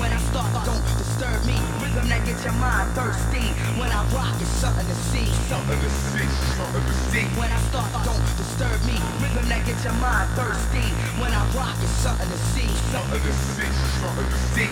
when I start, don't disturb me. Rhythm that gets your mind thirsty. When I rock, it's something to see. Something to see. Something to see. When I start, don't disturb me. Rhythm that gets your mind thirsty. When I rock, it's something to see. Something to see. Something to see.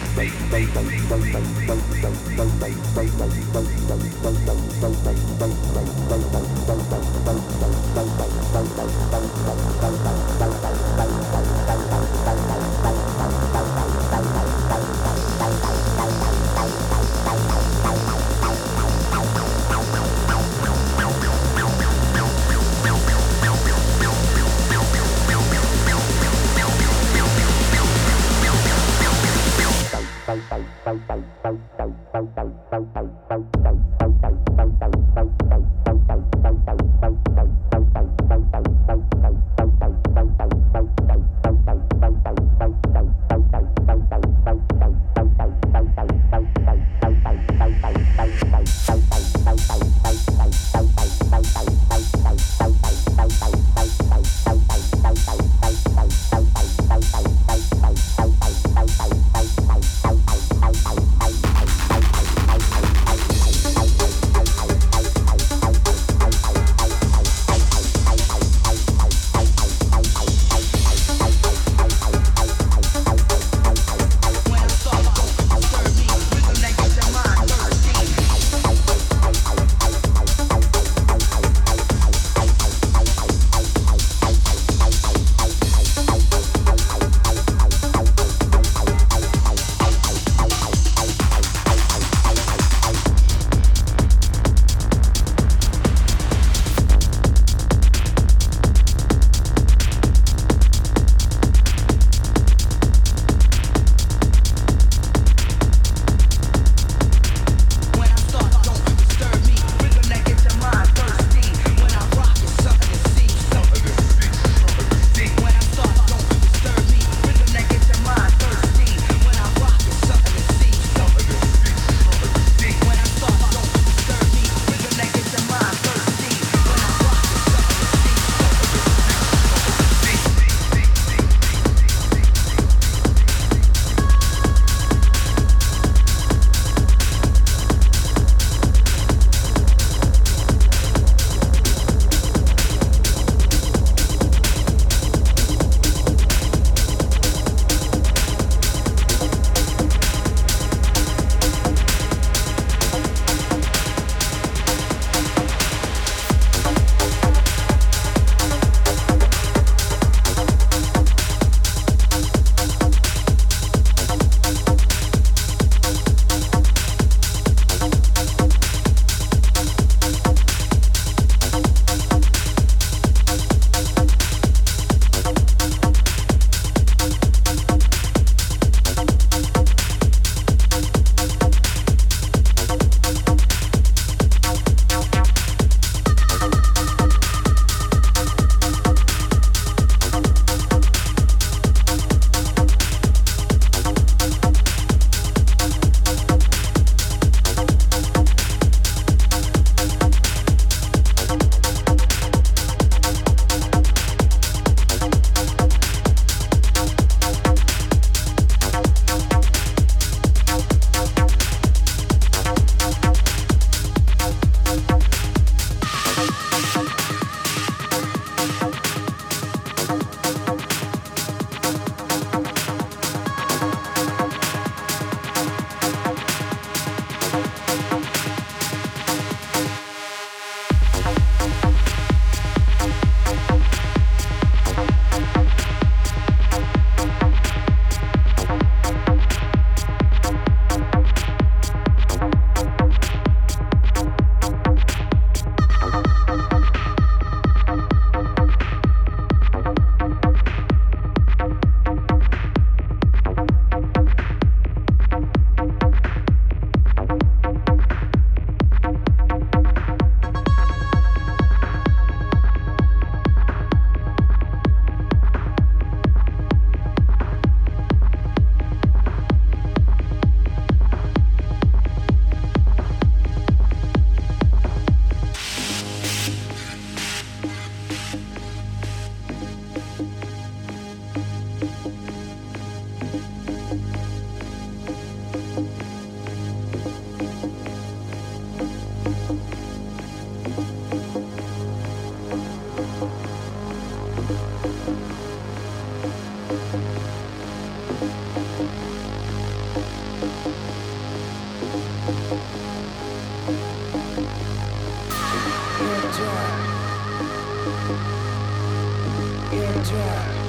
Yeah.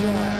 Dry.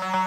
Bye.